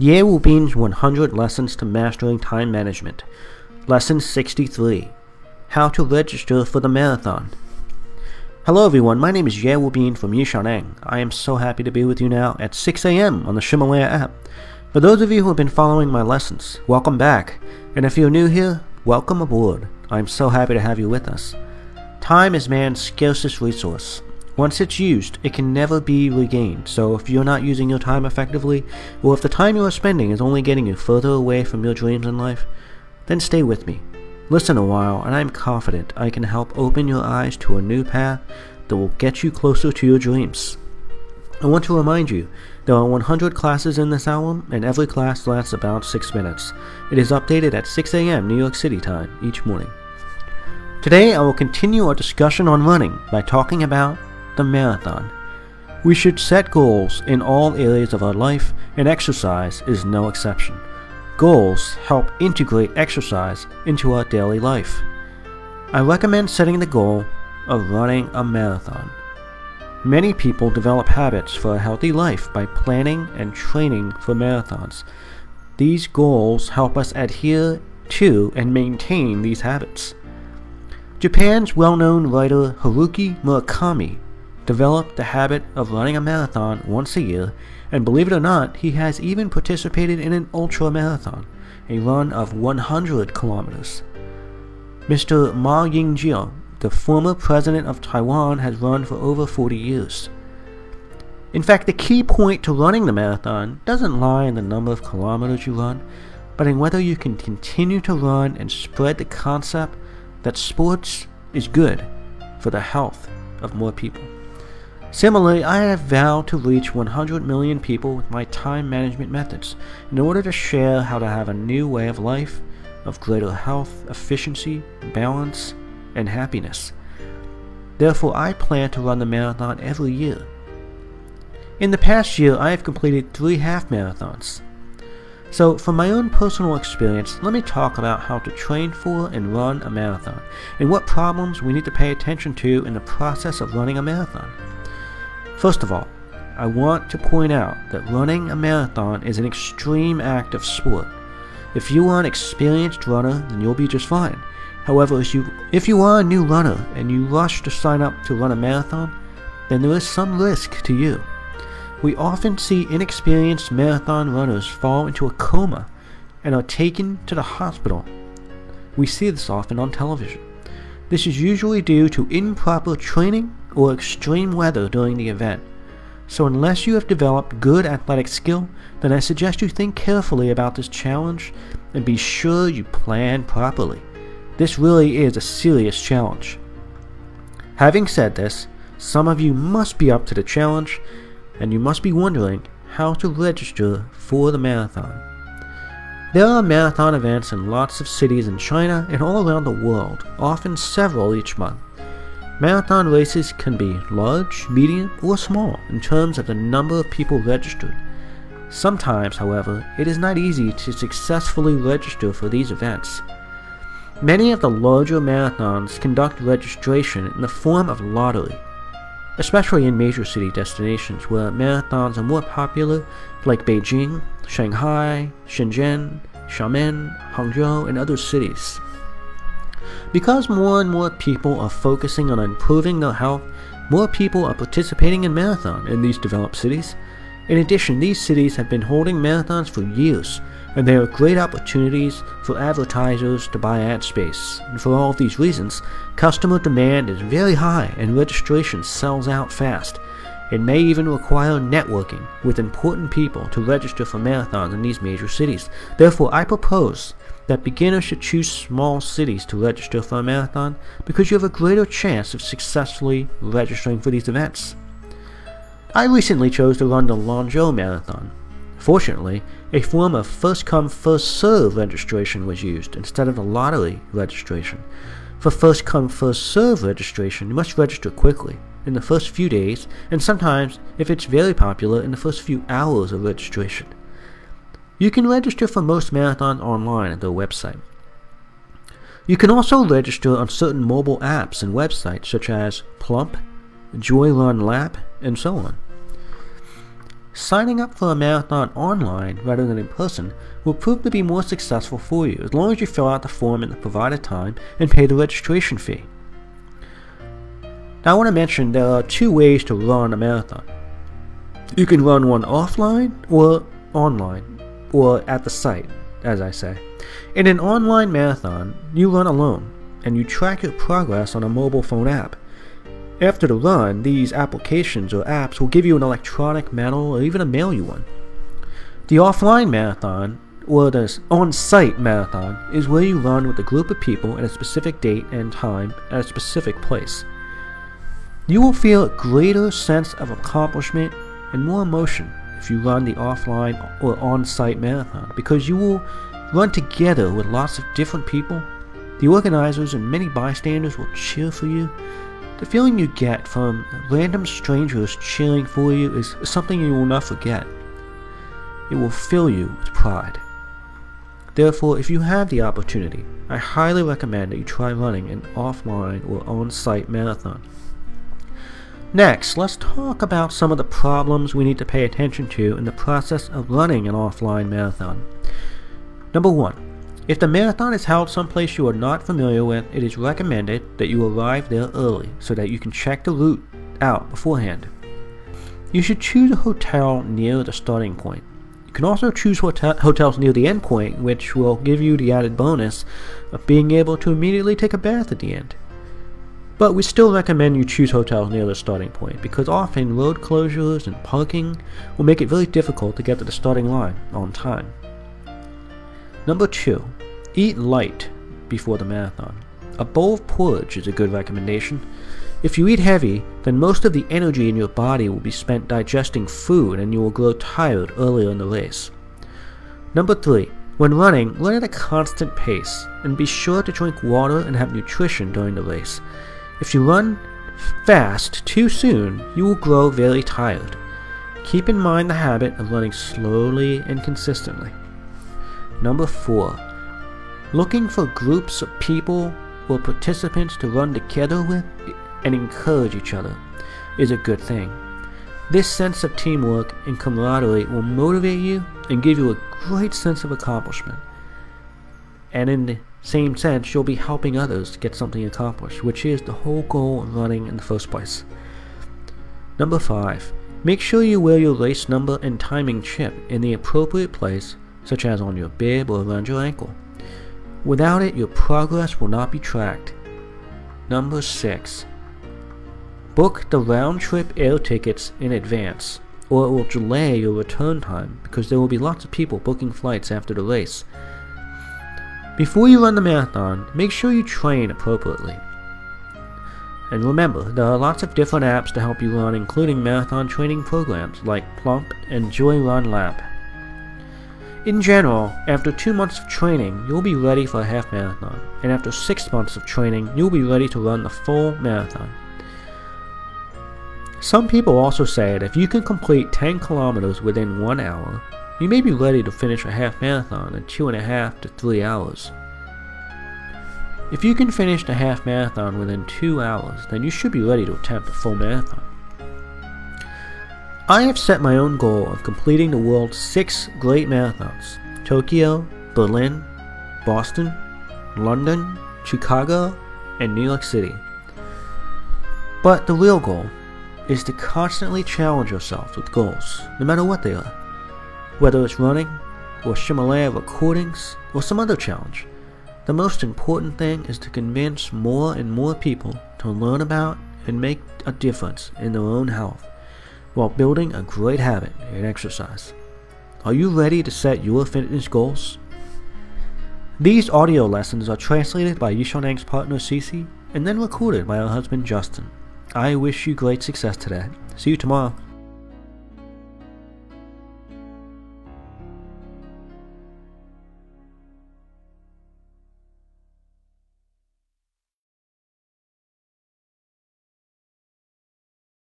Ye Wu Bin's 100 Lessons to Mastering Time Management. Lesson 63 How to Register for the Marathon. Hello everyone, my name is Ye Wu Bin from Yishaneng. I am so happy to be with you now at 6 a.m. on the Ximalaya app. For those of you who have been following my lessons, welcome back. And if you're new here, welcome aboard. I'm so happy to have you with us. Time is man's scarcest resource. Once it's used, it can never be regained. So if you're not using your time effectively, or if the time you are spending is only getting you further away from your dreams in life, then stay with me. Listen a while, and I'm confident I can help open your eyes to a new path that will get you closer to your dreams. I want to remind you, there are 100 classes in this album, and every class lasts about 6 minutes. It is updated at 6 a.m. New York City time each morning. Today I will continue our discussion on running by talking about the marathon. We should set goals in all areas of our life, and exercise is no exception. Goals help integrate exercise into our daily life. I recommend setting the goal of running a marathon. Many people develop habits for a healthy life by planning and training for marathons. These goals help us adhere to and maintain these habits. Japan's well known writer Haruki Murakami developed the habit of running a marathon once a year, and believe it or not, he has even participated in an ultra marathon, a run of 100 kilometers. Mr. Ma Ying-jeou, the former president of Taiwan, has run for over 40 years. In fact, the key point to running the marathon doesn't lie in the number of kilometers you run, but in whether you can continue to run and spread the concept that sports is good for the health of more people. Similarly, I have vowed to reach 100 million people with my time management methods in order to share how to have a new way of life of greater health, efficiency, balance, and happiness. Therefore, I plan to run the marathon every year. In the past year, I have completed three half marathons. So, from my own personal experience, let me talk about how to train for and run a marathon, and what problems we need to pay attention to in the process of running a marathon. First of all, I want to point out that running a marathon is an extreme act of sport. If you are an experienced runner, then you'll be just fine. However, if you, if you are a new runner and you rush to sign up to run a marathon, then there is some risk to you. We often see inexperienced marathon runners fall into a coma and are taken to the hospital. We see this often on television. This is usually due to improper training or extreme weather during the event. So, unless you have developed good athletic skill, then I suggest you think carefully about this challenge and be sure you plan properly. This really is a serious challenge. Having said this, some of you must be up to the challenge and you must be wondering how to register for the marathon. There are marathon events in lots of cities in China and all around the world, often several each month. Marathon races can be large, medium, or small in terms of the number of people registered. Sometimes, however, it is not easy to successfully register for these events. Many of the larger marathons conduct registration in the form of lottery, especially in major city destinations where marathons are more popular, like Beijing, Shanghai, Shenzhen, Xiamen, Hangzhou, and other cities. Because more and more people are focusing on improving their health, more people are participating in marathon in these developed cities. In addition, these cities have been holding marathons for years, and they are great opportunities for advertisers to buy ad space. And for all of these reasons, customer demand is very high and registration sells out fast. It may even require networking with important people to register for marathons in these major cities. Therefore, I propose that beginners should choose small cities to register for a marathon because you have a greater chance of successfully registering for these events. I recently chose to run the Lanzhou Marathon. Fortunately, a form of first come first serve registration was used instead of the lottery registration. For first come first serve registration, you must register quickly in the first few days, and sometimes, if it's very popular, in the first few hours of registration. You can register for most marathons online at their website. You can also register on certain mobile apps and websites such as Plump, Joy Run Lap, and so on. Signing up for a marathon online rather than in person will prove to be more successful for you as long as you fill out the form in the provided time and pay the registration fee. Now, I want to mention there are two ways to run a marathon. You can run one offline or online, or at the site, as I say. In an online marathon, you run alone and you track your progress on a mobile phone app. After the run, these applications or apps will give you an electronic medal or even a mail you one. The offline marathon, or the on site marathon, is where you run with a group of people at a specific date and time at a specific place. You will feel a greater sense of accomplishment and more emotion if you run the offline or on site marathon because you will run together with lots of different people. The organizers and many bystanders will cheer for you the feeling you get from random strangers cheering for you is something you will not forget. It will fill you with pride. Therefore, if you have the opportunity, I highly recommend that you try running an offline or on site marathon. Next, let's talk about some of the problems we need to pay attention to in the process of running an offline marathon. Number one, if the marathon is held someplace you are not familiar with, it is recommended that you arrive there early so that you can check the route out beforehand. You should choose a hotel near the starting point. You can also choose hotel- hotels near the end point, which will give you the added bonus of being able to immediately take a bath at the end. But we still recommend you choose hotels near the starting point because often road closures and parking will make it very difficult to get to the starting line on time. Number 2. Eat light before the marathon. A bowl of porridge is a good recommendation. If you eat heavy, then most of the energy in your body will be spent digesting food and you will grow tired earlier in the race. Number 3. When running, run at a constant pace and be sure to drink water and have nutrition during the race. If you run fast too soon, you will grow very tired. Keep in mind the habit of running slowly and consistently. Number 4 looking for groups of people or participants to run together with and encourage each other is a good thing. This sense of teamwork and camaraderie will motivate you and give you a great sense of accomplishment. And in the same sense, you'll be helping others to get something accomplished, which is the whole goal of running in the first place. Number 5. Make sure you wear your race number and timing chip in the appropriate place, such as on your bib or around your ankle. Without it, your progress will not be tracked. Number 6. Book the round trip air tickets in advance, or it will delay your return time because there will be lots of people booking flights after the race. Before you run the marathon, make sure you train appropriately. And remember, there are lots of different apps to help you run, including marathon training programs like Plump and Joy Run Lab. In general, after two months of training, you'll be ready for a half marathon, and after six months of training, you'll be ready to run the full marathon. Some people also say that if you can complete 10 kilometers within one hour, you may be ready to finish a half marathon in two and a half to three hours. If you can finish the half marathon within two hours, then you should be ready to attempt a full marathon. I have set my own goal of completing the world's six great marathons Tokyo, Berlin, Boston, London, Chicago, and New York City. But the real goal is to constantly challenge yourself with goals, no matter what they are. Whether it's running, or Himalaya recordings, or some other challenge. The most important thing is to convince more and more people to learn about and make a difference in their own health while building a great habit in exercise. Are you ready to set your fitness goals? These audio lessons are translated by Yishanang's partner Cece and then recorded by her husband Justin. I wish you great success today. See you tomorrow.